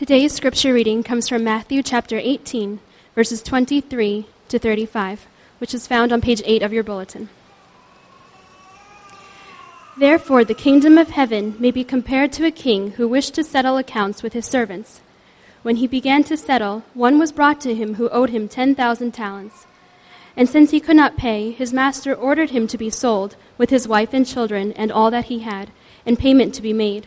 Today's scripture reading comes from Matthew chapter 18, verses 23 to 35, which is found on page 8 of your bulletin. Therefore, the kingdom of heaven may be compared to a king who wished to settle accounts with his servants. When he began to settle, one was brought to him who owed him 10,000 talents. And since he could not pay, his master ordered him to be sold, with his wife and children and all that he had, and payment to be made.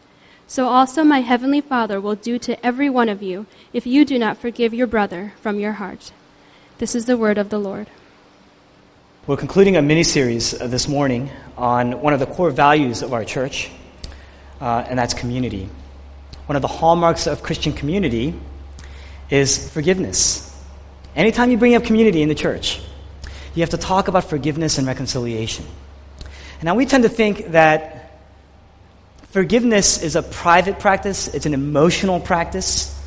So also my heavenly Father will do to every one of you if you do not forgive your brother from your heart. This is the word of the Lord. We're concluding a mini series this morning on one of the core values of our church, uh, and that's community. One of the hallmarks of Christian community is forgiveness. Anytime you bring up community in the church, you have to talk about forgiveness and reconciliation. Now we tend to think that forgiveness is a private practice, it's an emotional practice.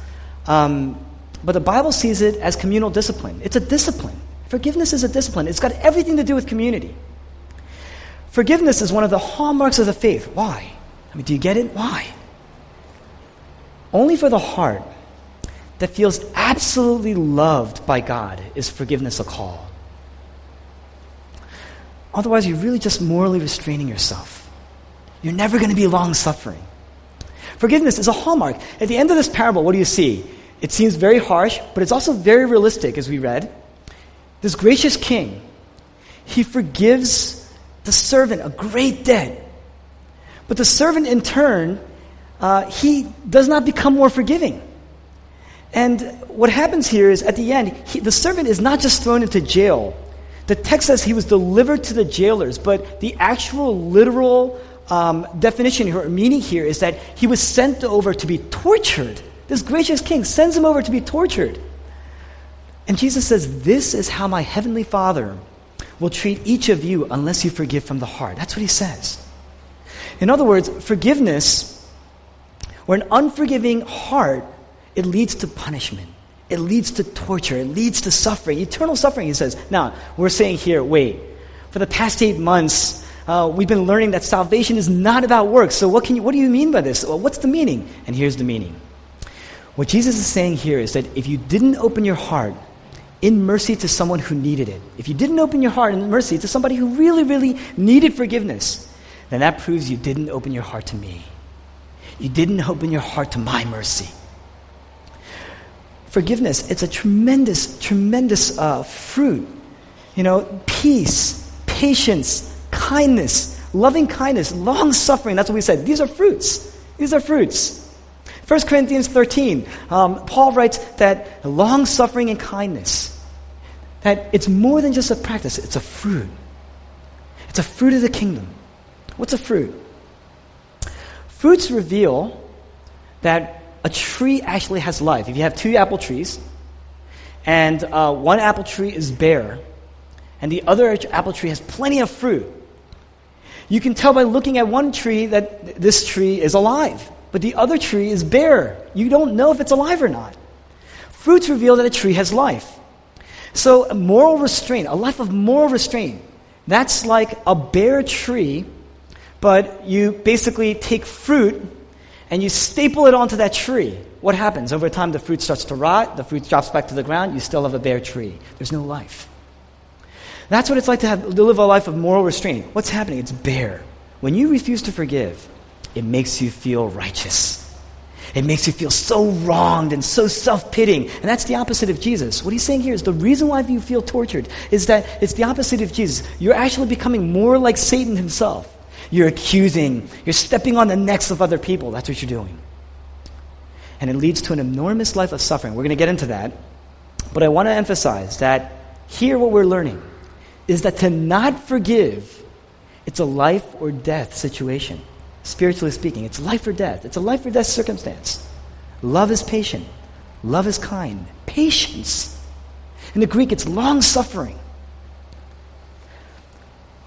Um, but the Bible sees it as communal discipline. It's a discipline. Forgiveness is a discipline, it's got everything to do with community. Forgiveness is one of the hallmarks of the faith. Why? I mean, do you get it? Why? Only for the heart that feels absolutely loved by God is forgiveness a call. Otherwise, you're really just morally restraining yourself. You're never going to be long suffering. Forgiveness is a hallmark. At the end of this parable, what do you see? It seems very harsh, but it's also very realistic, as we read. This gracious king, he forgives the servant a great debt. But the servant, in turn, uh, he does not become more forgiving. And what happens here is at the end, he, the servant is not just thrown into jail. The text says he was delivered to the jailers, but the actual literal um, definition or meaning here is that he was sent over to be tortured. This gracious king sends him over to be tortured. And Jesus says, This is how my heavenly Father will treat each of you unless you forgive from the heart. That's what he says. In other words, forgiveness, or an unforgiving heart, it leads to punishment. It leads to torture. It leads to suffering, eternal suffering, he says. Now, we're saying here, wait, for the past eight months, uh, we've been learning that salvation is not about works. So, what, can you, what do you mean by this? Well, what's the meaning? And here's the meaning. What Jesus is saying here is that if you didn't open your heart in mercy to someone who needed it, if you didn't open your heart in mercy to somebody who really, really needed forgiveness, then that proves you didn't open your heart to me. You didn't open your heart to my mercy. Forgiveness, it's a tremendous, tremendous uh, fruit. You know, peace, patience, kindness, loving kindness, long suffering. That's what we said. These are fruits. These are fruits. 1 Corinthians 13, um, Paul writes that long suffering and kindness, that it's more than just a practice, it's a fruit. It's a fruit of the kingdom. What's a fruit? Fruits reveal that a tree actually has life. If you have two apple trees, and uh, one apple tree is bare, and the other apple tree has plenty of fruit, you can tell by looking at one tree that this tree is alive, but the other tree is bare. You don't know if it's alive or not. Fruits reveal that a tree has life. So, moral restraint, a life of moral restraint, that's like a bare tree, but you basically take fruit and you staple it onto that tree. What happens? Over time, the fruit starts to rot, the fruit drops back to the ground, you still have a bare tree. There's no life. That's what it's like to, have, to live a life of moral restraint. What's happening? It's bare. When you refuse to forgive, it makes you feel righteous. It makes you feel so wronged and so self pitying. And that's the opposite of Jesus. What he's saying here is the reason why you feel tortured is that it's the opposite of Jesus. You're actually becoming more like Satan himself. You're accusing, you're stepping on the necks of other people. That's what you're doing. And it leads to an enormous life of suffering. We're going to get into that. But I want to emphasize that here what we're learning is that to not forgive, it's a life or death situation spiritually speaking. It's life or death. It's a life or death circumstance. Love is patient. Love is kind. Patience. In the Greek, it's long suffering.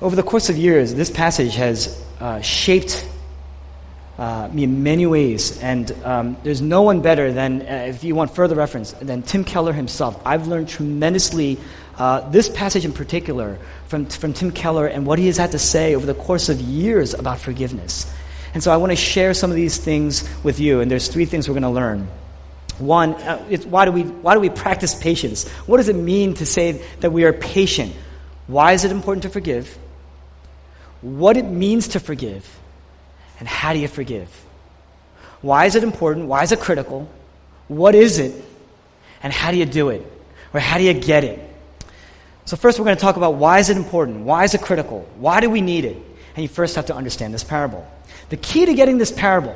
Over the course of years, this passage has uh, shaped uh, me in many ways, and um, there's no one better than, uh, if you want further reference, than Tim Keller himself. I've learned tremendously uh, this passage in particular from, from Tim Keller and what he has had to say over the course of years about forgiveness. And so I want to share some of these things with you, and there's three things we're going to learn. One, uh, why, do we, why do we practice patience? What does it mean to say that we are patient? Why is it important to forgive? What it means to forgive? And how do you forgive? Why is it important? Why is it critical? What is it? And how do you do it? Or how do you get it? So, first, we're going to talk about why is it important? Why is it critical? Why do we need it? And you first have to understand this parable. The key to getting this parable,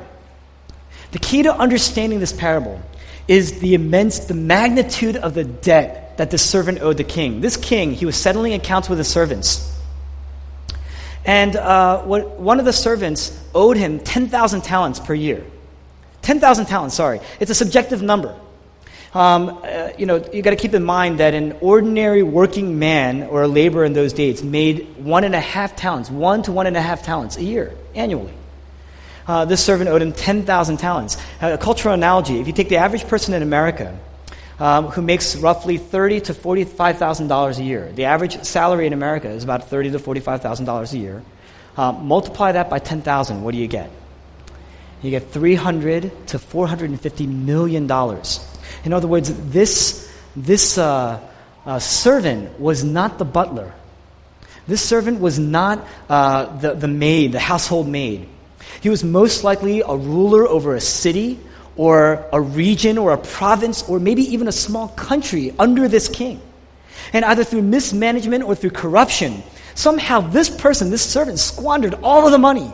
the key to understanding this parable, is the immense, the magnitude of the debt that the servant owed the king. This king, he was settling accounts with his servants. And uh, what, one of the servants owed him 10,000 talents per year. 10,000 talents, sorry. It's a subjective number. Um, uh, you know, you got to keep in mind that an ordinary working man or a laborer in those days made one and a half talents, one to one and a half talents a year, annually uh, this servant owed him 10,000 talents. A cultural analogy if you take the average person in America um, who makes roughly thirty to $45,000 a year, the average salary in America is about thirty to $45,000 a year. Uh, multiply that by 10,000, what do you get? You get 300 to 450 million dollars. In other words, this, this uh, uh, servant was not the butler. This servant was not uh, the, the maid, the household maid. He was most likely a ruler over a city or a region or a province or maybe even a small country under this king. And either through mismanagement or through corruption, somehow this person, this servant, squandered all of the money.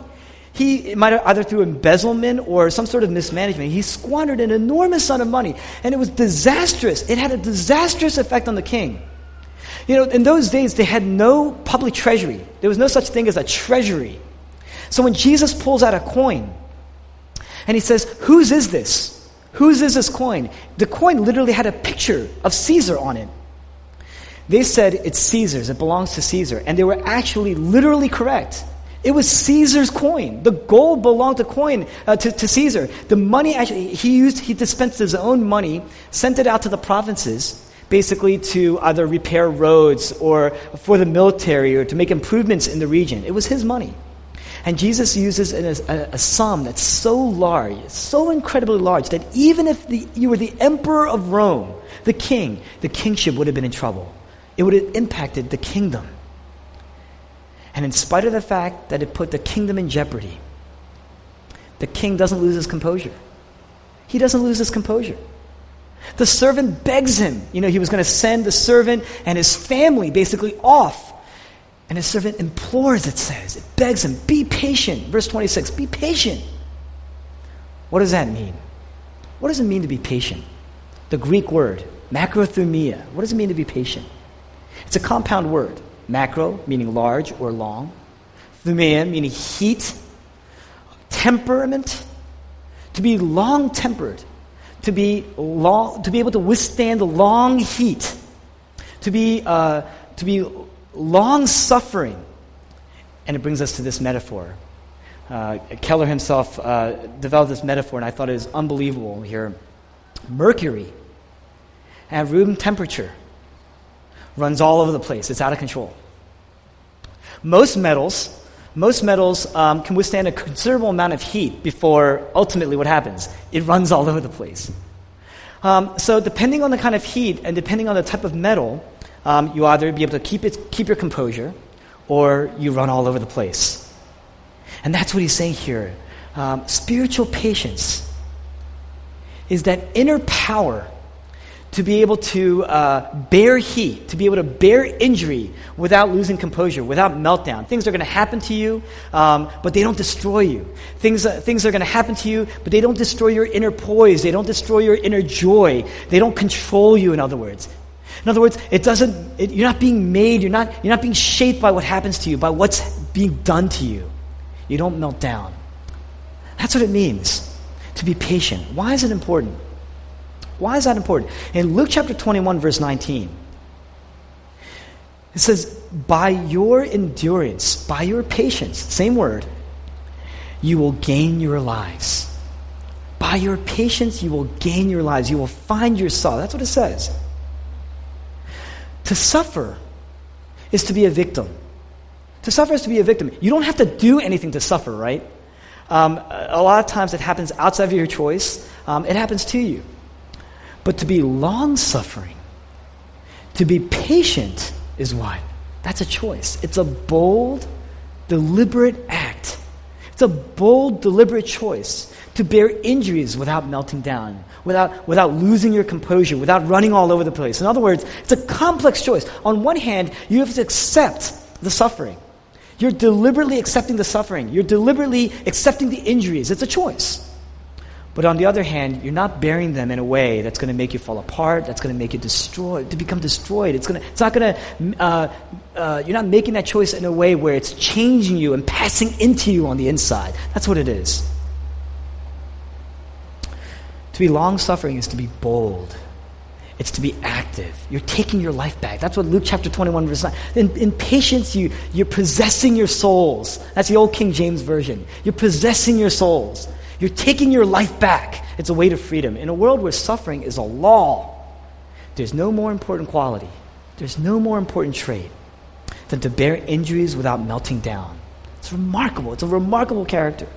He might have either through embezzlement or some sort of mismanagement, he squandered an enormous sum of money. And it was disastrous. It had a disastrous effect on the king. You know, in those days, they had no public treasury. There was no such thing as a treasury. So when Jesus pulls out a coin and he says, Whose is this? Whose is this coin? The coin literally had a picture of Caesar on it. They said, It's Caesar's, it belongs to Caesar. And they were actually literally correct. It was Caesar's coin. The gold belonged to coin uh, to, to Caesar. The money actually he used he dispensed his own money, sent it out to the provinces, basically to either repair roads or for the military or to make improvements in the region. It was his money. And Jesus uses a, a, a sum that's so large, so incredibly large, that even if the, you were the emperor of Rome, the king, the kingship would have been in trouble. It would have impacted the kingdom. And in spite of the fact that it put the kingdom in jeopardy, the king doesn't lose his composure. He doesn't lose his composure. The servant begs him. You know, he was going to send the servant and his family basically off and his servant implores, it says, it begs him, be patient. Verse 26, be patient. What does that mean? What does it mean to be patient? The Greek word, macrothumia. What does it mean to be patient? It's a compound word. Macro, meaning large or long. Thumia, meaning heat. Temperament, to be long tempered. To be, long, to be able to withstand long heat. To be, uh, to be long suffering. And it brings us to this metaphor. Uh, Keller himself uh, developed this metaphor, and I thought it was unbelievable here. Mercury at room temperature runs all over the place, it's out of control. Most metals, most metals um, can withstand a considerable amount of heat before ultimately what happens? It runs all over the place. Um, so, depending on the kind of heat and depending on the type of metal, um, you either be able to keep, it, keep your composure or you run all over the place. And that's what he's saying here. Um, spiritual patience is that inner power to be able to uh, bear heat, to be able to bear injury without losing composure, without meltdown. Things are going to happen to you, um, but they don't destroy you. Things, uh, things are going to happen to you, but they don't destroy your inner poise. They don't destroy your inner joy. They don't control you, in other words. In other words, it doesn't, it, you're not being made, you're not, you're not being shaped by what happens to you, by what's being done to you. You don't melt down. That's what it means to be patient. Why is it important? Why is that important? In Luke chapter 21, verse 19, it says, By your endurance, by your patience, same word, you will gain your lives. By your patience, you will gain your lives. You will find yourself. That's what it says. To suffer is to be a victim. To suffer is to be a victim. You don't have to do anything to suffer, right? Um, a lot of times it happens outside of your choice, um, it happens to you. But to be long suffering, to be patient is what? That's a choice. It's a bold, deliberate. It's a bold, deliberate choice to bear injuries without melting down, without, without losing your composure, without running all over the place. In other words, it's a complex choice. On one hand, you have to accept the suffering. You're deliberately accepting the suffering. You're deliberately accepting the injuries. It's a choice. But on the other hand, you're not bearing them in a way that's going to make you fall apart, that's going to make you destroy, to become destroyed. It's, going to, it's not going to, uh, uh, you're not making that choice in a way where it's changing you and passing into you on the inside. That's what it is. To be long suffering is to be bold. It's to be active. You're taking your life back. That's what Luke chapter 21, verse 9. In, in patience, you, you're possessing your souls. That's the old King James Version. You're possessing your souls. You're taking your life back. It's a way to freedom. In a world where suffering is a law, there's no more important quality, there's no more important trait than to bear injuries without melting down. It's remarkable. It's a remarkable character.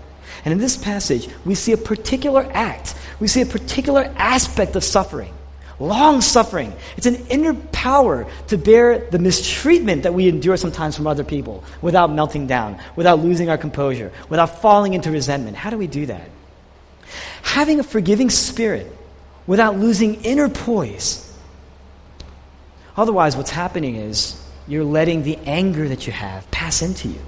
And in this passage, we see a particular act, we see a particular aspect of suffering long suffering. It's an inner power to bear the mistreatment that we endure sometimes from other people without melting down, without losing our composure, without falling into resentment. How do we do that? Having a forgiving spirit without losing inner poise. Otherwise, what's happening is you're letting the anger that you have pass into you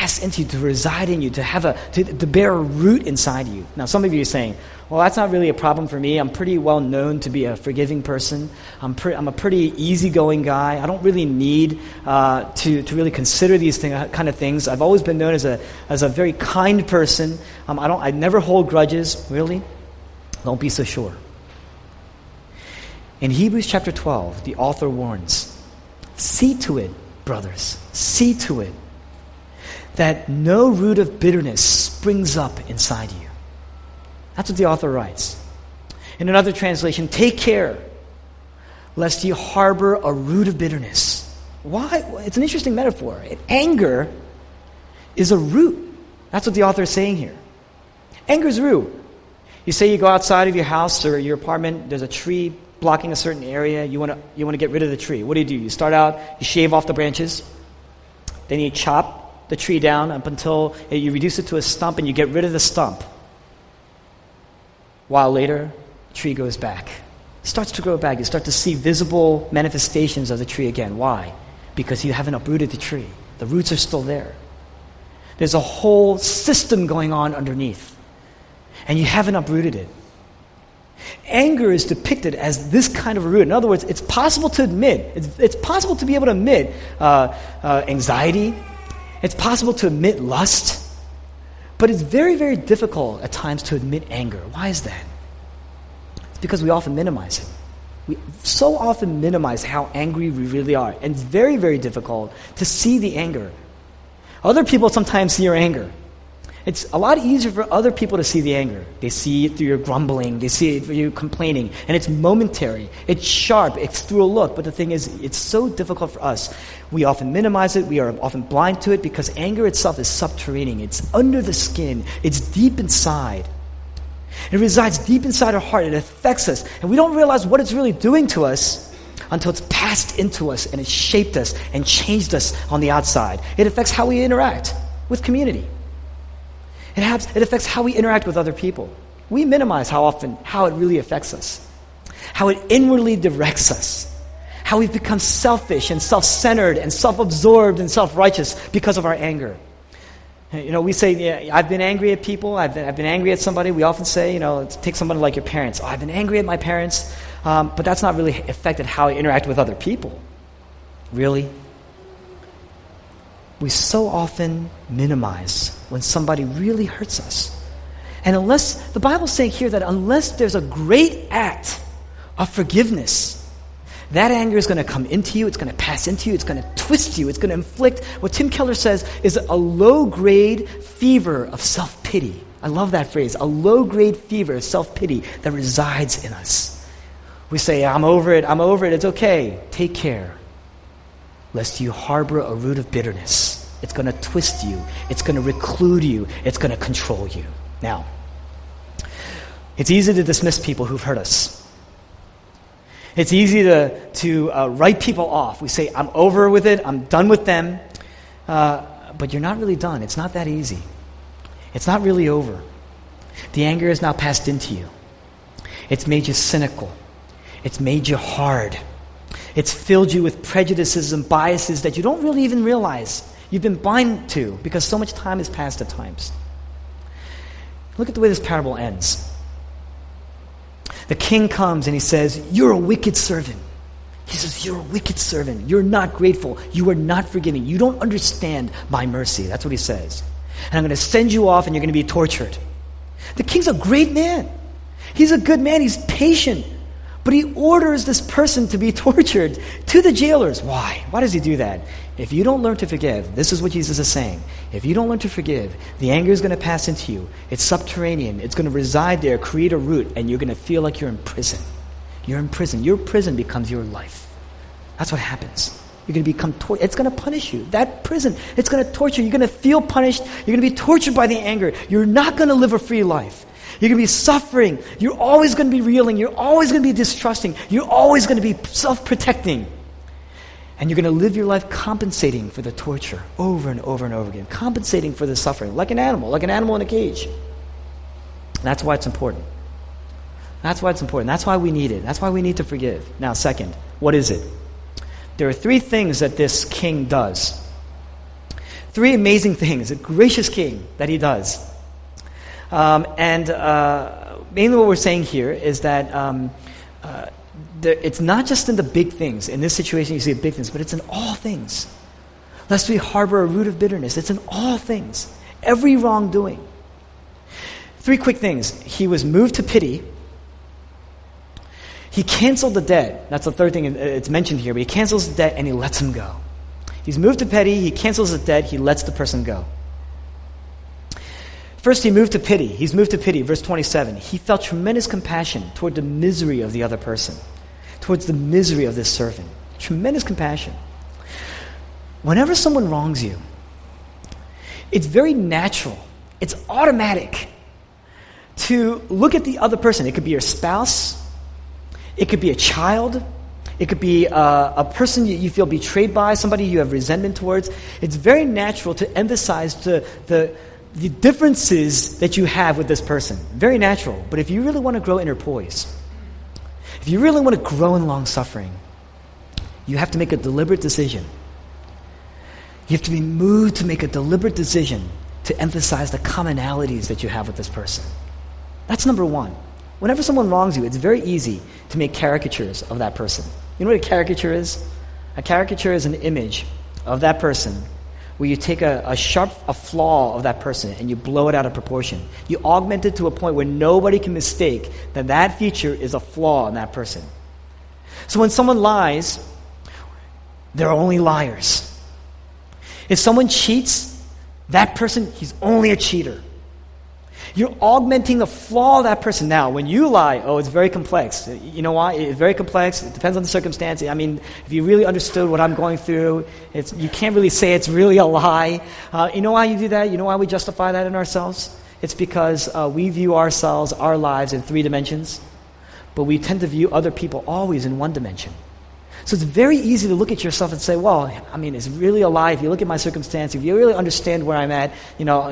pass into you, to reside in you, to have a to, to bear a root inside you. Now, some of you are saying, "Well, that's not really a problem for me. I'm pretty well known to be a forgiving person. I'm pre- I'm a pretty easygoing guy. I don't really need uh, to to really consider these thing, kind of things. I've always been known as a as a very kind person. Um, I don't. I never hold grudges. Really, don't be so sure." In Hebrews chapter 12, the author warns, "See to it, brothers. See to it." That no root of bitterness springs up inside you. That's what the author writes. In another translation, take care lest you harbor a root of bitterness. Why? It's an interesting metaphor. Anger is a root. That's what the author is saying here. Anger is a root. You say you go outside of your house or your apartment, there's a tree blocking a certain area, you want to you want to get rid of the tree. What do you do? You start out, you shave off the branches, then you chop the tree down up until you reduce it to a stump and you get rid of the stump. While later, the tree goes back. starts to grow back. You start to see visible manifestations of the tree again. Why? Because you haven't uprooted the tree. The roots are still there. There's a whole system going on underneath. And you haven't uprooted it. Anger is depicted as this kind of root. In other words, it's possible to admit, it's, it's possible to be able to admit uh, uh, anxiety, it's possible to admit lust, but it's very, very difficult at times to admit anger. Why is that? It's because we often minimize it. We so often minimize how angry we really are. And it's very, very difficult to see the anger. Other people sometimes see your anger. It's a lot easier for other people to see the anger. They see it through your grumbling, they see it through you complaining, and it's momentary. It's sharp, it's through a look. But the thing is, it's so difficult for us. We often minimize it, we are often blind to it because anger itself is subterranean. It's under the skin, it's deep inside. It resides deep inside our heart, it affects us, and we don't realize what it's really doing to us until it's passed into us and it's shaped us and changed us on the outside. It affects how we interact with community. It, has, it affects how we interact with other people. we minimize how often, how it really affects us, how it inwardly directs us, how we've become selfish and self centered and self absorbed and self righteous because of our anger. You know, we say, yeah, I've been angry at people, I've been, I've been angry at somebody. We often say, you know, take somebody like your parents. Oh, I've been angry at my parents, um, but that's not really affected how I interact with other people. Really? We so often minimize when somebody really hurts us. And unless, the Bible's saying here that unless there's a great act of forgiveness, that anger is going to come into you, it's going to pass into you, it's going to twist you, it's going to inflict what Tim Keller says is a low grade fever of self pity. I love that phrase, a low grade fever of self pity that resides in us. We say, I'm over it, I'm over it, it's okay. Take care, lest you harbor a root of bitterness. It's going to twist you, it's going to reclude you, it's going to control you. Now, it's easy to dismiss people who've hurt us. It's easy to, to uh, write people off. We say, I'm over with it, I'm done with them. Uh, but you're not really done. It's not that easy. It's not really over. The anger is now passed into you. It's made you cynical. It's made you hard. It's filled you with prejudices and biases that you don't really even realize you've been blind to because so much time has passed at times. Look at the way this parable ends. The king comes and he says, You're a wicked servant. He says, You're a wicked servant. You're not grateful. You are not forgiving. You don't understand my mercy. That's what he says. And I'm going to send you off and you're going to be tortured. The king's a great man. He's a good man. He's patient. But he orders this person to be tortured to the jailers. Why? Why does he do that? If you don't learn to forgive, this is what Jesus is saying. If you don't learn to forgive, the anger is going to pass into you. It's subterranean. It's going to reside there, create a root, and you're going to feel like you're in prison. You're in prison. Your prison becomes your life. That's what happens. You're going to become. It's going to punish you. That prison, it's going to torture you. You're going to feel punished. You're going to be tortured by the anger. You're not going to live a free life. You're going to be suffering. You're always going to be reeling. You're always going to be distrusting. You're always going to be self protecting. And you're going to live your life compensating for the torture over and over and over again, compensating for the suffering, like an animal, like an animal in a cage. That's why it's important. That's why it's important. That's why we need it. That's why we need to forgive. Now, second, what is it? There are three things that this king does. Three amazing things, a gracious king that he does. Um, and uh, mainly what we're saying here is that um, uh, the, it's not just in the big things. In this situation, you see the big things, but it's in all things. Lest we harbor a root of bitterness. It's in all things, every wrongdoing. Three quick things. He was moved to pity. He canceled the debt. That's the third thing it's mentioned here, but he cancels the debt and he lets him go. He's moved to pity, he cancels the debt, he lets the person go. First, he moved to pity. He's moved to pity. Verse 27. He felt tremendous compassion toward the misery of the other person, towards the misery of this servant. Tremendous compassion. Whenever someone wrongs you, it's very natural, it's automatic to look at the other person. It could be your spouse, it could be a child, it could be a, uh, a person you, you, feel betrayed by, somebody you have resentment towards. It's very natural to emphasize the, the the differences that you have with this person. Very natural. But if you really want to grow inner poise, if you really want to grow in long suffering, you have to make a deliberate decision. You have to be moved to make a deliberate decision to emphasize the commonalities that you have with this person. That's number one. Whenever someone wrongs you, it's very easy to make caricatures of that person. You know what a caricature is? A caricature is an image of that person where you take a, a sharp a flaw of that person and you blow it out of proportion. You augment it to a point where nobody can mistake that that feature is a flaw in that person. So when someone lies, they're only liars. If someone cheats, that person, he's only a cheater. You're augmenting the flaw of that person. Now, when you lie, oh, it's very complex. You know why? It's very complex. It depends on the circumstance. I mean, if you really understood what I'm going through, it's, you can't really say it's really a lie. Uh, you know why you do that? You know why we justify that in ourselves? It's because uh, we view ourselves, our lives, in three dimensions, but we tend to view other people always in one dimension. So it's very easy to look at yourself and say, well, I mean, it's really a lie. If you look at my circumstance, if you really understand where I'm at, you know,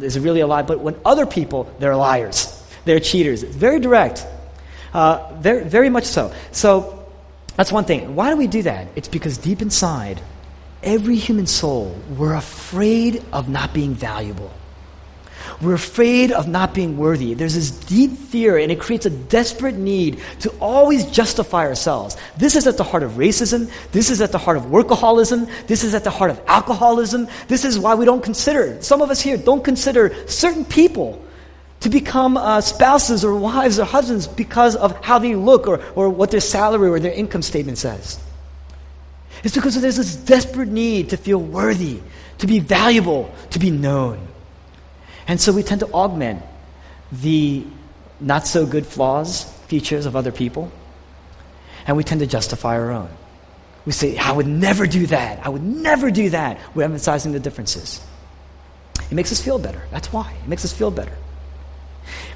is it really a lie? But when other people, they're liars. They're cheaters. It's very direct. Uh, very, very much so. So that's one thing. Why do we do that? It's because deep inside, every human soul, we're afraid of not being valuable. We're afraid of not being worthy. There's this deep fear, and it creates a desperate need to always justify ourselves. This is at the heart of racism. This is at the heart of workaholism. This is at the heart of alcoholism. This is why we don't consider, some of us here don't consider certain people to become uh, spouses or wives or husbands because of how they look or, or what their salary or their income statement says. It's because there's this desperate need to feel worthy, to be valuable, to be known. And so we tend to augment the not so good flaws, features of other people, and we tend to justify our own. We say, I would never do that. I would never do that. We're emphasizing the differences. It makes us feel better. That's why. It makes us feel better.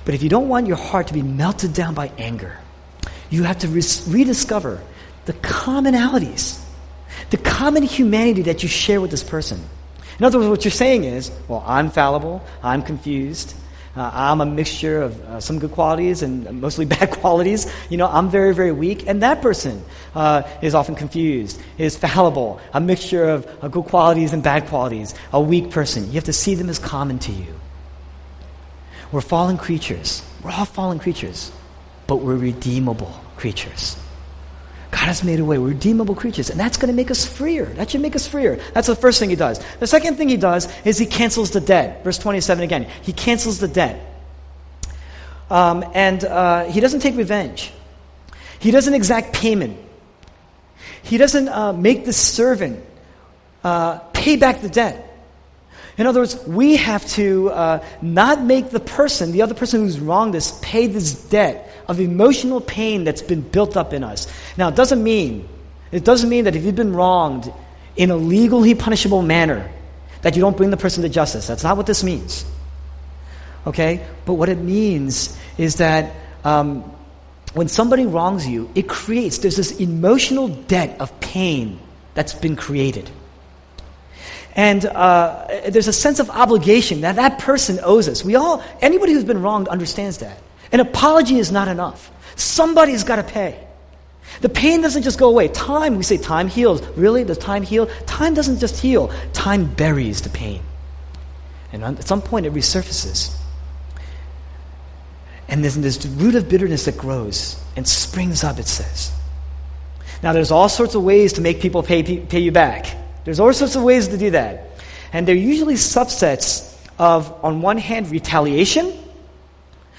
But if you don't want your heart to be melted down by anger, you have to re- rediscover the commonalities, the common humanity that you share with this person. In other words, what you're saying is, well, I'm fallible, I'm confused, uh, I'm a mixture of uh, some good qualities and mostly bad qualities. You know, I'm very, very weak. And that person uh, is often confused, is fallible, a mixture of uh, good qualities and bad qualities, a weak person. You have to see them as common to you. We're fallen creatures. We're all fallen creatures, but we're redeemable creatures. God has made a way. We're redeemable creatures, and that's going to make us freer. That should make us freer. That's the first thing he does. The second thing he does is he cancels the debt. Verse 27 again. He cancels the debt. Um, and uh, he doesn't take revenge, he doesn't exact payment, he doesn't uh, make the servant uh, pay back the debt. In other words, we have to uh, not make the person, the other person who's wronged us, pay this debt of emotional pain that's been built up in us. Now, it doesn't mean, it doesn't mean that if you've been wronged in a legally punishable manner, that you don't bring the person to justice. That's not what this means. Okay? But what it means is that um, when somebody wrongs you, it creates, there's this emotional debt of pain that's been created. And uh, there's a sense of obligation that that person owes us. We all, anybody who's been wronged understands that. An apology is not enough. Somebody's got to pay. The pain doesn't just go away. Time, we say time heals. Really? Does time heal? Time doesn't just heal, time buries the pain. And at some point, it resurfaces. And there's this root of bitterness that grows and springs up, it says. Now, there's all sorts of ways to make people pay, pay you back. There's all sorts of ways to do that. And they're usually subsets of, on one hand, retaliation.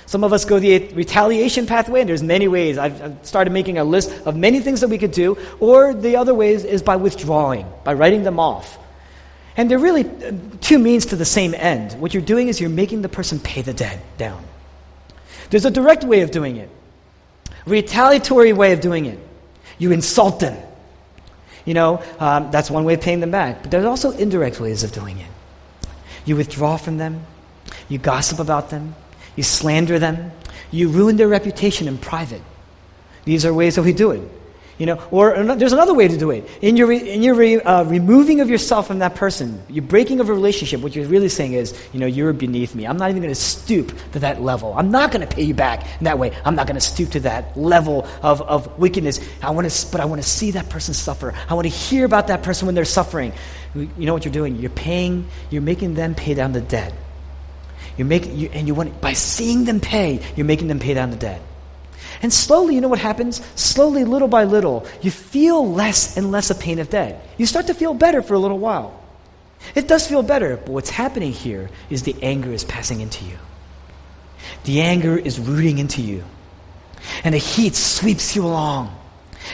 Some of us go the retaliation pathway, and there's many ways. I've, I've started making a list of many things that we could do. Or the other way is, is by withdrawing, by writing them off. And they're really uh, two means to the same end. What you're doing is you're making the person pay the debt down. There's a direct way of doing it, retaliatory way of doing it. You insult them. You know, um, that's one way of paying them back. But there's also indirect ways of doing it. You withdraw from them, you gossip about them, you slander them, you ruin their reputation in private. These are ways that we do it. You know, or there's another way to do it. In your, in your re, uh, removing of yourself from that person, you're breaking of a relationship, what you're really saying is, you know, you're beneath me. I'm not even going to stoop to that level. I'm not going to pay you back in that way. I'm not going to stoop to that level of, of wickedness. I want to, but I want to see that person suffer. I want to hear about that person when they're suffering. You know what you're doing? You're paying, you're making them pay down the debt. You're making, you, and you want, by seeing them pay, you're making them pay down the debt. And slowly, you know what happens? Slowly, little by little, you feel less and less a pain of debt. You start to feel better for a little while. It does feel better, but what's happening here is the anger is passing into you. The anger is rooting into you. And the heat sweeps you along.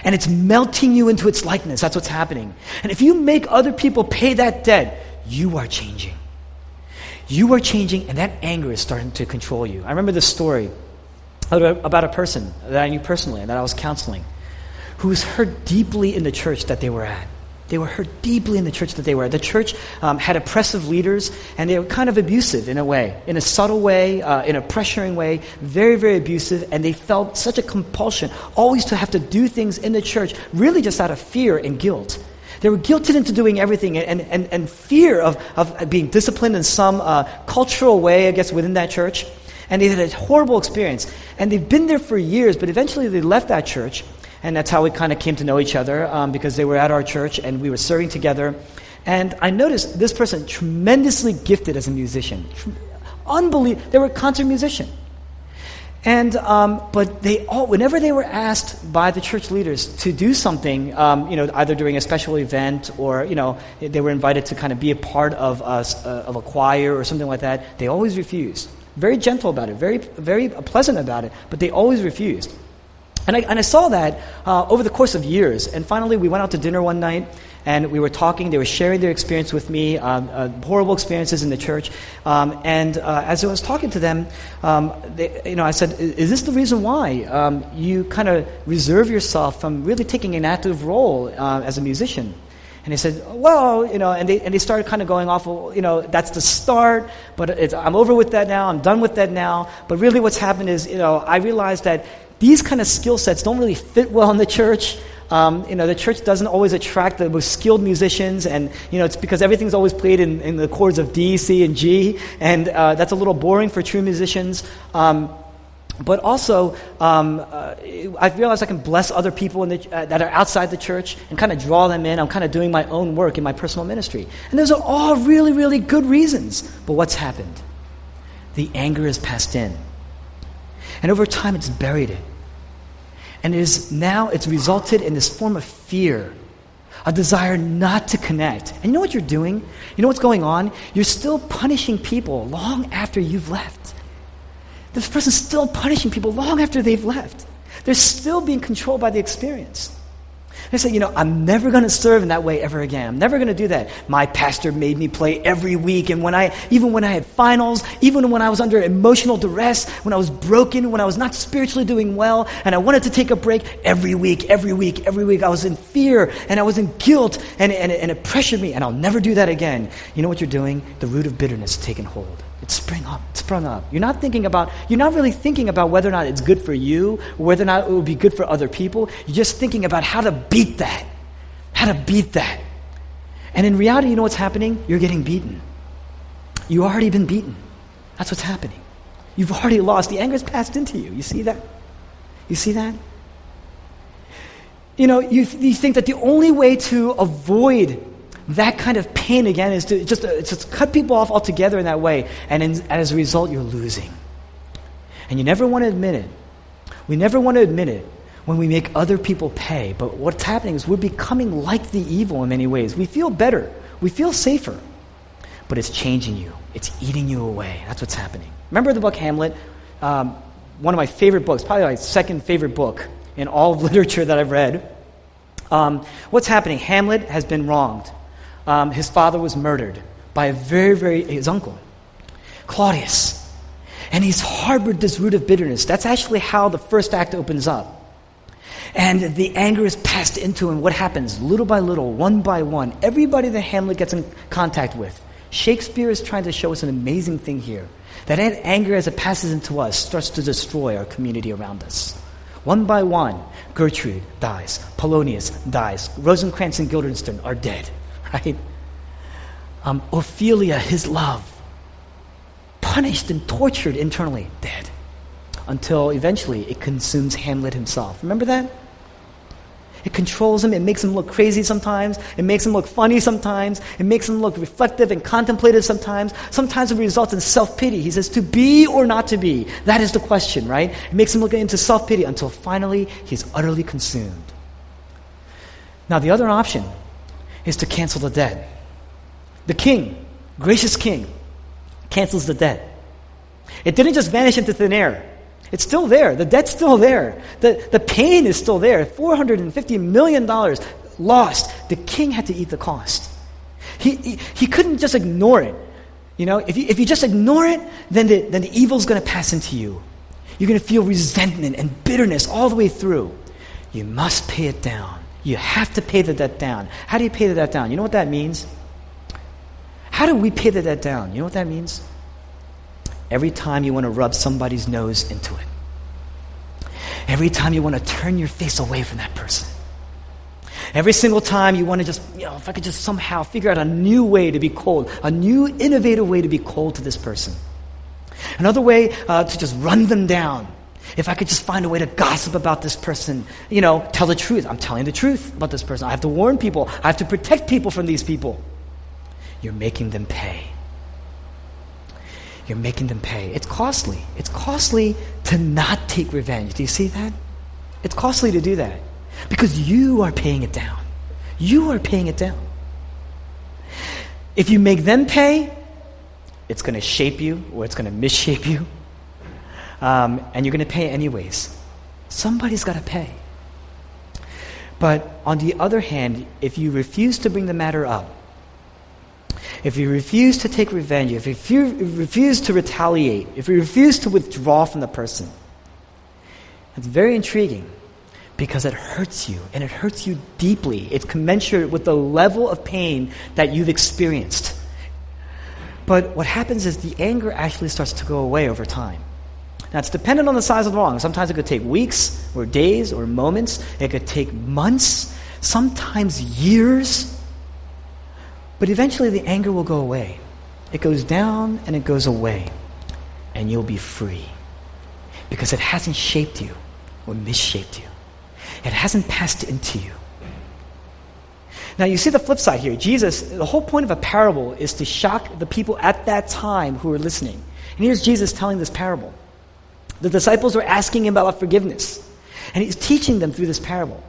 And it's melting you into its likeness. That's what's happening. And if you make other people pay that debt, you are changing. You are changing, and that anger is starting to control you. I remember this story about a person that I knew personally and that I was counseling who was hurt deeply in the church that they were at. They were hurt deeply in the church that they were at. The church um, had oppressive leaders, and they were kind of abusive in a way, in a subtle way, uh, in a pressuring way, very, very abusive, and they felt such a compulsion always to have to do things in the church, really just out of fear and guilt. They were guilted into doing everything and, and, and fear of, of being disciplined in some uh, cultural way, I guess, within that church. And they had a horrible experience. And they've been there for years, but eventually they left that church. And that's how we kind of came to know each other um, because they were at our church and we were serving together. And I noticed this person, tremendously gifted as a musician. Unbelievable. They were a concert musician. And, um, but they all, whenever they were asked by the church leaders to do something, um, you know, either during a special event or, you know, they were invited to kind of be a part of a, uh, of a choir or something like that, they always refused. Very gentle about it, very, very pleasant about it, but they always refused. And I, and I saw that uh, over the course of years. And finally, we went out to dinner one night, and we were talking. They were sharing their experience with me, um, uh, horrible experiences in the church. Um, and uh, as I was talking to them, um, they, you know, I said, "Is this the reason why um, you kind of reserve yourself from really taking an active role uh, as a musician?" And they said, well, you know, and they, and they started kind of going off, well, you know, that's the start, but I'm over with that now, I'm done with that now. But really what's happened is, you know, I realized that these kind of skill sets don't really fit well in the church. Um, you know, the church doesn't always attract the most skilled musicians, and you know, it's because everything's always played in, in the chords of D, C, and G, and uh, that's a little boring for true musicians. Um, but also, um, uh, I realize I can bless other people the, uh, that are outside the church and kind of draw them in. I'm kind of doing my own work in my personal ministry. And those are all really, really good reasons. But what's happened? The anger has passed in. And over time, it's buried it. And it is now it's resulted in this form of fear, a desire not to connect. And you know what you're doing? You know what's going on? You're still punishing people long after you've left. This person's still punishing people long after they've left. They're still being controlled by the experience. They say, you know, I'm never going to serve in that way ever again. I'm never going to do that. My pastor made me play every week, and when I, even when I had finals, even when I was under emotional duress, when I was broken, when I was not spiritually doing well, and I wanted to take a break, every week, every week, every week, I was in fear and I was in guilt, and, and, and it pressured me, and I'll never do that again. You know what you're doing? The root of bitterness taken hold. It's sprung up. It's sprung up. You're not thinking about, you're not really thinking about whether or not it's good for you, whether or not it will be good for other people. You're just thinking about how to beat that. How to beat that. And in reality, you know what's happening? You're getting beaten. You've already been beaten. That's what's happening. You've already lost. The anger's passed into you. You see that? You see that? You know, you, you think that the only way to avoid that kind of pain again is to just, uh, just cut people off altogether in that way. And in, as a result, you're losing. And you never want to admit it. We never want to admit it when we make other people pay. But what's happening is we're becoming like the evil in many ways. We feel better, we feel safer, but it's changing you, it's eating you away. That's what's happening. Remember the book Hamlet? Um, one of my favorite books, probably my second favorite book in all of literature that I've read. Um, what's happening? Hamlet has been wronged um, his father was murdered by a very, very, his uncle, Claudius. And he's harbored this root of bitterness. That's actually how the first act opens up. And the anger is passed into him. What happens? Little by little, one by one, everybody that Hamlet gets in contact with. Shakespeare is trying to show us an amazing thing here. That anger, as it passes into us, starts to destroy our community around us. One by one, Gertrude dies, Polonius dies, Rosencrantz and Guildenstern are dead right? Um, Ophelia, his love, punished and tortured internally, dead. Until eventually it consumes Hamlet himself. Remember that? It controls him. It makes him look crazy sometimes. It makes him look funny sometimes. It makes him look reflective and contemplative sometimes. Sometimes it results in self pity. He says, to be or not to be? That is the question, right? It makes him look into self pity until finally he's utterly consumed. Now, the other option is to cancel the debt. The king, gracious king, cancels the debt. It didn't just vanish into thin air. It's still there. The debt's still there. The, the pain is still there. $450 million lost. The king had to eat the cost. He, he, he couldn't just ignore it. You know, if you, if you just ignore it, then the, then the evil's going to pass into you. You're going to feel resentment and bitterness all the way through. You must pay it down. You have to pay the debt down. How do you pay the debt down? You know what that means? How do we pay the debt down? You know what that means? Every time you want to rub somebody's nose into it. Every time you want to turn your face away from that person. Every single time you want to just, you know, if I could just somehow figure out a new way to be cold, a new innovative way to be cold to this person. Another way uh, to just run them down. If I could just find a way to gossip about this person, you know, tell the truth. I'm telling the truth about this person. I have to warn people. I have to protect people from these people. You're making them pay. You're making them pay. It's costly. It's costly to not take revenge. Do you see that? It's costly to do that because you are paying it down. You are paying it down. If you make them pay, it's going to shape you or it's going to misshape you. Um, and you're going to pay anyways. Somebody's got to pay. But on the other hand, if you refuse to bring the matter up, if you refuse to take revenge, if you refuse to retaliate, if you refuse to withdraw from the person, it's very intriguing because it hurts you and it hurts you deeply. It's commensurate with the level of pain that you've experienced. But what happens is the anger actually starts to go away over time. Now, it's dependent on the size of the wrong. Sometimes it could take weeks or days or moments, it could take months, sometimes years. But eventually the anger will go away. It goes down and it goes away, and you'll be free because it hasn't shaped you or misshaped you. It hasn't passed into you. Now, you see the flip side here. Jesus, the whole point of a parable is to shock the people at that time who are listening. And here's Jesus telling this parable. The disciples were asking him about forgiveness, and he's teaching them through this parable.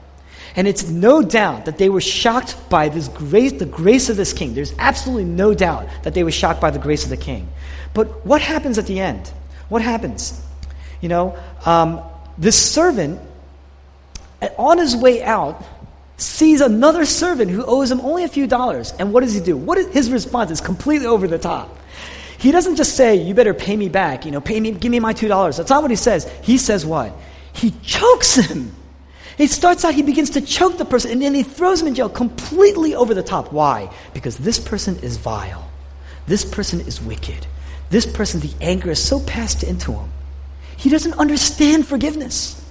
And it's no doubt that they were shocked by this grace, the grace of this king. There's absolutely no doubt that they were shocked by the grace of the king. But what happens at the end? What happens? You know, um, this servant, on his way out, sees another servant who owes him only a few dollars. And what does he do? What is, his response is completely over the top. He doesn't just say, You better pay me back, you know, pay me, give me my $2. That's not what he says. He says what? He chokes him. He starts out, he begins to choke the person, and then he throws him in jail completely over the top. Why? Because this person is vile. This person is wicked. This person, the anger is so passed into him. He doesn't understand forgiveness.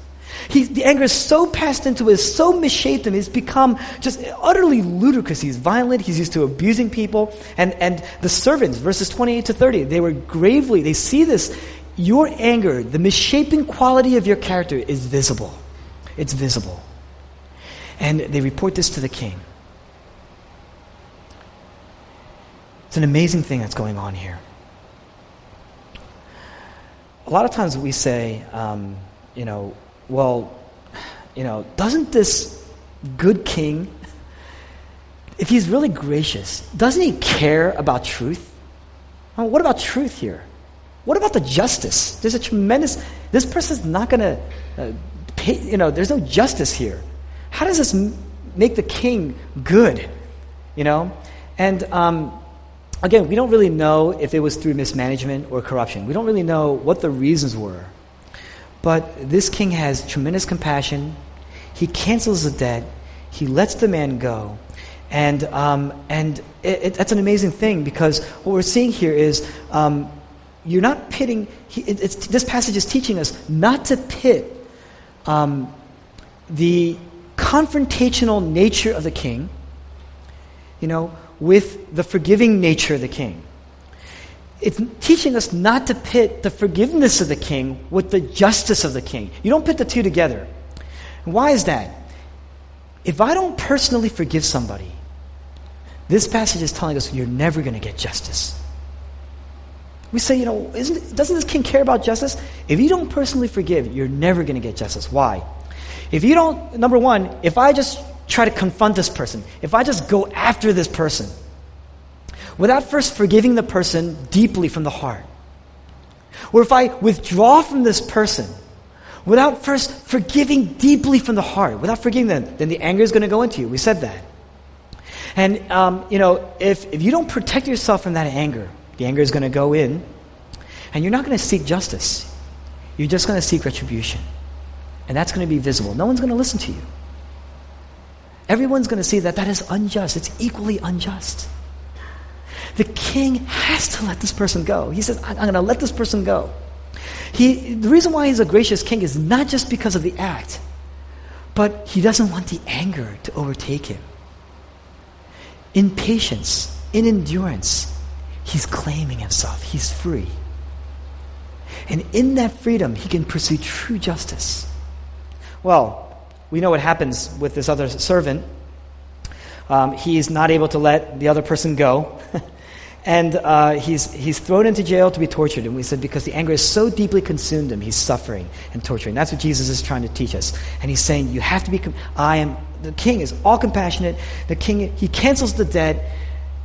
He, the anger is so passed into him, so misshaped him, become just utterly ludicrous. He's violent, he's used to abusing people. And, and the servants, verses 28 to 30, they were gravely, they see this. Your anger, the misshapen quality of your character is visible. It's visible. And they report this to the king. It's an amazing thing that's going on here. A lot of times we say, um, you know, well, you know, doesn't this good king, if he's really gracious, doesn't he care about truth? What about truth here? What about the justice? There's a tremendous, this person's not going to uh, pay, you know, there's no justice here. How does this m- make the king good? You know? And um, again, we don't really know if it was through mismanagement or corruption. We don't really know what the reasons were. But this king has tremendous compassion. He cancels the debt. He lets the man go. And, um, and it, it, that's an amazing thing because what we're seeing here is um, you're not pitting, he, it, this passage is teaching us not to pit um, the confrontational nature of the king, you know, with the forgiving nature of the king. It's teaching us not to pit the forgiveness of the king with the justice of the king. You don't pit the two together. Why is that? If I don't personally forgive somebody, this passage is telling us you're never going to get justice. We say, you know, doesn't this king care about justice? If you don't personally forgive, you're never going to get justice. Why? If you don't, number one, if I just try to confront this person, if I just go after this person, without first forgiving the person deeply from the heart, or if I withdraw from this person without first forgiving deeply from the heart, without forgiving them, then the anger is going to go into you. We said that. And, um, you know, if, if you don't protect yourself from that anger, the anger is going to go in, and you're not going to seek justice. You're just going to seek retribution. And that's going to be visible. No one's going to listen to you. Everyone's going to see that that is unjust. It's equally unjust. The king has to let this person go. He says, I'm going to let this person go. He, the reason why he's a gracious king is not just because of the act, but he doesn't want the anger to overtake him. In patience, in endurance, He's claiming himself. He's free. And in that freedom, he can pursue true justice. Well, we know what happens with this other servant. Um, he's not able to let the other person go. and uh, he's, he's thrown into jail to be tortured. And we said because the anger is so deeply consumed him, he's suffering and torturing. That's what Jesus is trying to teach us. And he's saying, You have to be, I am, the king is all compassionate. The king, he cancels the debt,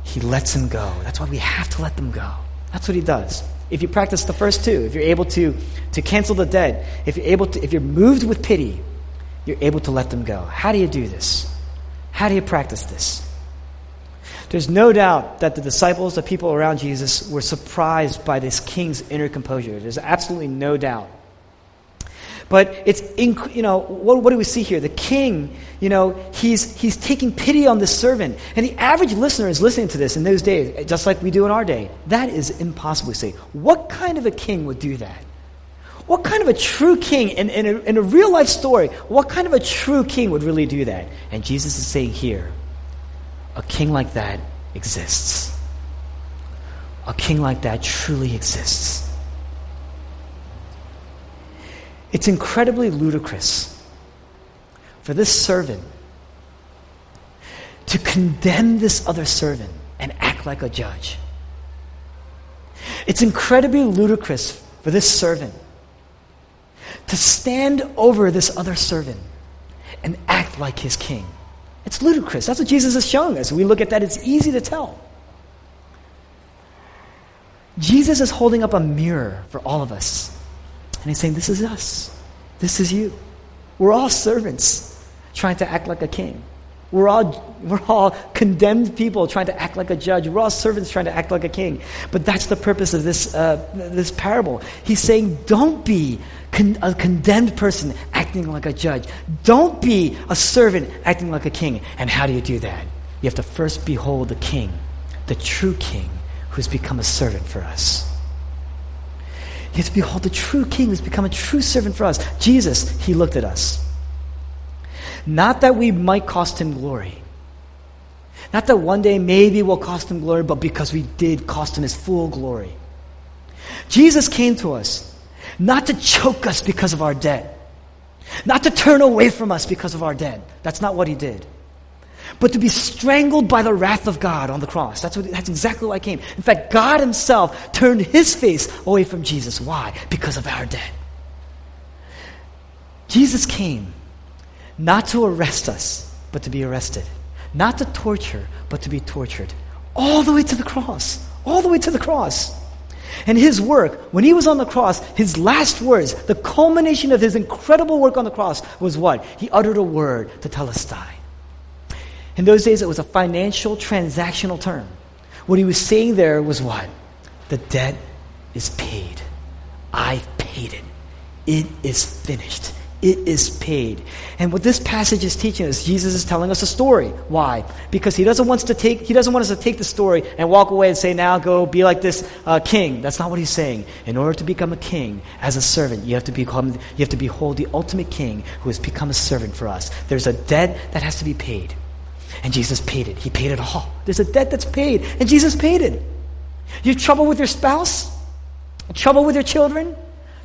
he lets him go. That's why we have to let them go. That's what he does. If you practice the first two, if you're able to, to cancel the debt, if you're able to, if you're moved with pity, you're able to let them go. How do you do this? How do you practice this? There's no doubt that the disciples, the people around Jesus, were surprised by this king's inner composure. There's absolutely no doubt. But it's, inc- you know, what, what do we see here? The king, you know, he's, he's taking pity on this servant. And the average listener is listening to this in those days, just like we do in our day. That is impossible to say. What kind of a king would do that? What kind of a true king, in, in, a, in a real life story, what kind of a true king would really do that? And Jesus is saying here, a king like that exists. A king like that truly exists. It's incredibly ludicrous for this servant to condemn this other servant and act like a judge. It's incredibly ludicrous for this servant to stand over this other servant and act like his king. It's ludicrous. That's what Jesus is showing us. we look at that, it's easy to tell. Jesus is holding up a mirror for all of us. And he's saying, This is us. This is you. We're all servants trying to act like a king. We're all, we're all condemned people trying to act like a judge. We're all servants trying to act like a king. But that's the purpose of this, uh, this parable. He's saying, don't be con- a condemned person acting like a judge. Don't be a servant acting like a king. And how do you do that? You have to first behold the king, the true king, who's become a servant for us. You have to behold the true king who's become a true servant for us. Jesus, he looked at us. Not that we might cost him glory. Not that one day maybe we'll cost him glory, but because we did cost him his full glory. Jesus came to us not to choke us because of our debt, not to turn away from us because of our debt. That's not what he did. But to be strangled by the wrath of God on the cross. That's, what, that's exactly why he came. In fact, God himself turned his face away from Jesus. Why? Because of our debt. Jesus came not to arrest us, but to be arrested. Not to torture, but to be tortured. All the way to the cross. All the way to the cross. And his work, when he was on the cross, his last words, the culmination of his incredible work on the cross was what? He uttered a word tetelestai. In those days, it was a financial transactional term. What he was saying there was what? The debt is paid. I've paid it. It is finished. It is paid. And what this passage is teaching us, Jesus is telling us a story. Why? Because he doesn't want us to take, he doesn't want us to take the story and walk away and say, now go be like this uh, king. That's not what he's saying. In order to become a king as a servant, you have to become, you have to behold the ultimate king who has become a servant for us. There's a debt that has to be paid. And Jesus paid it. He paid it all. There's a debt that's paid, and Jesus paid it. You have trouble with your spouse? Trouble with your children?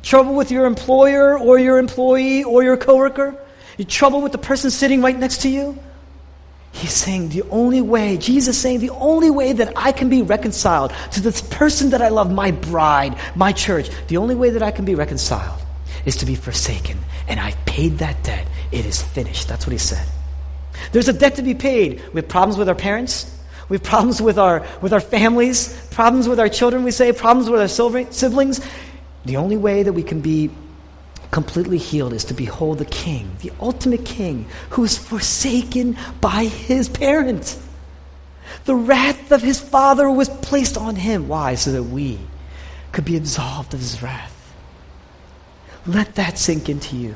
Trouble with your employer or your employee or your coworker? You trouble with the person sitting right next to you? He's saying the only way, Jesus saying the only way that I can be reconciled to this person that I love, my bride, my church, the only way that I can be reconciled is to be forsaken. And I've paid that debt. It is finished. That's what he said. There's a debt to be paid. We have problems with our parents. We have problems with our, with our families, problems with our children, we say, problems with our siblings. The only way that we can be completely healed is to behold the King, the ultimate King, who is forsaken by his parents. The wrath of his father was placed on him. Why? So that we could be absolved of his wrath. Let that sink into you.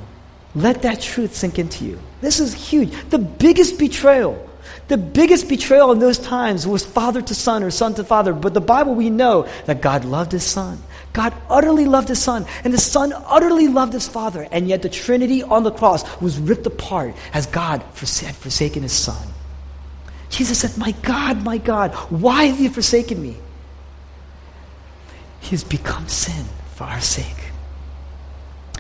Let that truth sink into you. This is huge. The biggest betrayal the biggest betrayal in those times was father to son or son to father. But the Bible, we know that God loved his son. God utterly loved his son, and the son utterly loved his father. And yet the Trinity on the cross was ripped apart as God had forsaken his son. Jesus said, My God, my God, why have you forsaken me? He has become sin for our sake.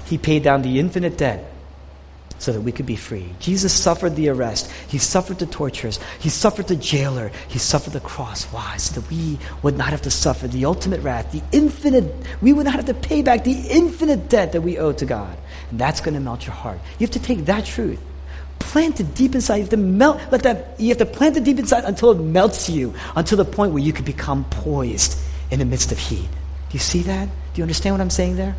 He paid down the infinite debt so that we could be free. Jesus suffered the arrest. He suffered the tortures. He suffered the jailer. He suffered the cross. Why? So that we would not have to suffer the ultimate wrath, the infinite, we would not have to pay back the infinite debt that we owe to God. And that's going to melt your heart. You have to take that truth. Plant it deep inside. You have to melt, let that, you have to plant it deep inside until it melts you, until the point where you can become poised in the midst of heat. Do you see that? Do you understand what I'm saying there?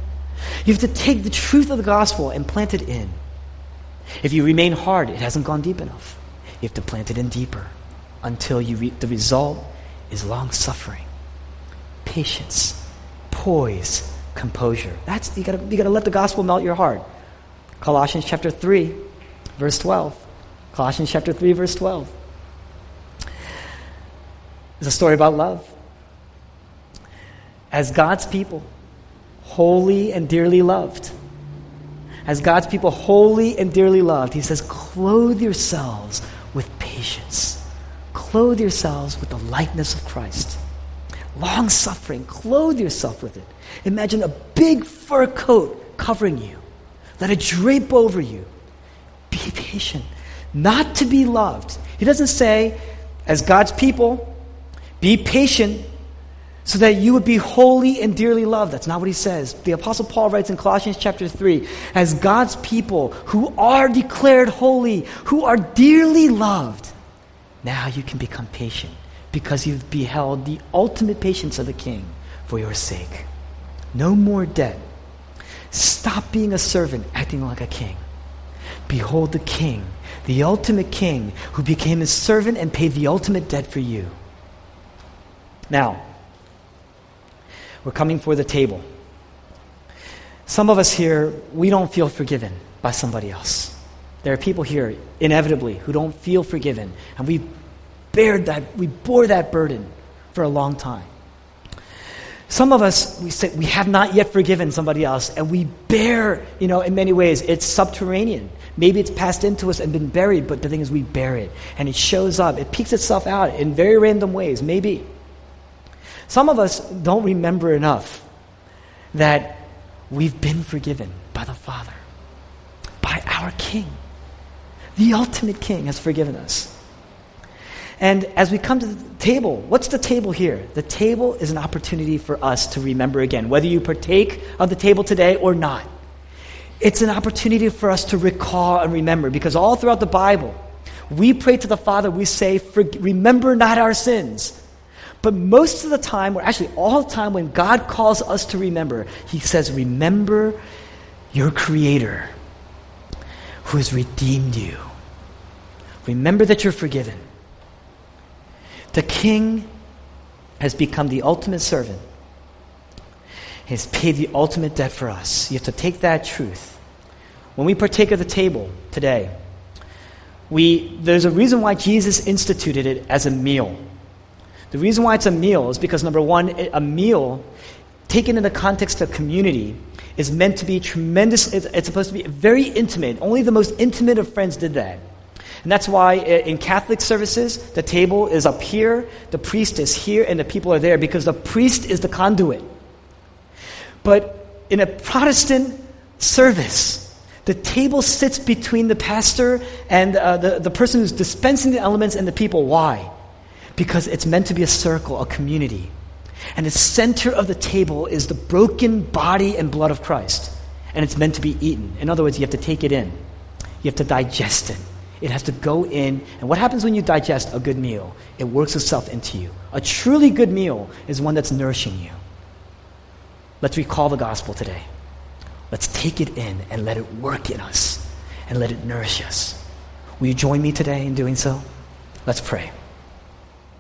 You have to take the truth of the gospel and plant it in. If you remain hard, it hasn't gone deep enough. You have to plant it in deeper until you reap the result is long suffering, patience, poise, composure. That's you gotta you gotta let the gospel melt your heart. Colossians chapter 3, verse 12. Colossians chapter 3, verse 12. It's a story about love. As God's people, holy and dearly loved, as God's people, holy and dearly loved, he says, clothe yourselves with patience. Clothe yourselves with the likeness of Christ. Long suffering, clothe yourself with it. Imagine a big fur coat covering you. Let it drape over you. Be patient, not to be loved. He doesn't say, as God's people, be patient so that you would be holy and dearly loved. That's not what he says. The Apostle Paul writes in Colossians chapter 3 as God's people who are declared holy, who are dearly loved, now you can become patient because you've beheld the ultimate patience of the King for your sake. No more debt. Stop being a servant acting like a king. Behold the King, the ultimate King, who became a servant and paid the ultimate debt for you. Now, we're coming for the table. Some of us here, we don't feel forgiven by somebody else. There are people here, inevitably, who don't feel forgiven, and we bared that, we bore that burden for a long time. Some of us, we say we have not yet forgiven somebody else, and we bear, you know, in many ways, it's subterranean. Maybe it's passed into us and been buried, but the thing is, we bear it, and it shows up. It peeks itself out in very random ways, maybe. Some of us don't remember enough that we've been forgiven by the Father, by our King. The ultimate King has forgiven us. And as we come to the table, what's the table here? The table is an opportunity for us to remember again, whether you partake of the table today or not. It's an opportunity for us to recall and remember because all throughout the Bible, we pray to the Father, we say, Remember not our sins. But most of the time, or actually all the time, when God calls us to remember, He says, Remember your Creator who has redeemed you. Remember that you're forgiven. The King has become the ultimate servant. He has paid the ultimate debt for us. You have to take that truth. When we partake of the table today, we, there's a reason why Jesus instituted it as a meal. The reason why it's a meal is because, number one, a meal taken in the context of community is meant to be tremendous, it's, supposed to be very intimate. Only the most intimate of friends did that. And that's why in Catholic services, the table is up here, the priest is here, and the people are there because the priest is the conduit. But in a Protestant service, the table sits between the pastor and uh, the, the person who's dispensing the elements and the people. Why? Because it's meant to be a circle, a community. And the center of the table is the broken body and blood of Christ. And it's meant to be eaten. In other words, you have to take it in, you have to digest it. It has to go in. And what happens when you digest a good meal? It works itself into you. A truly good meal is one that's nourishing you. Let's recall the gospel today. Let's take it in and let it work in us and let it nourish us. Will you join me today in doing so? Let's pray.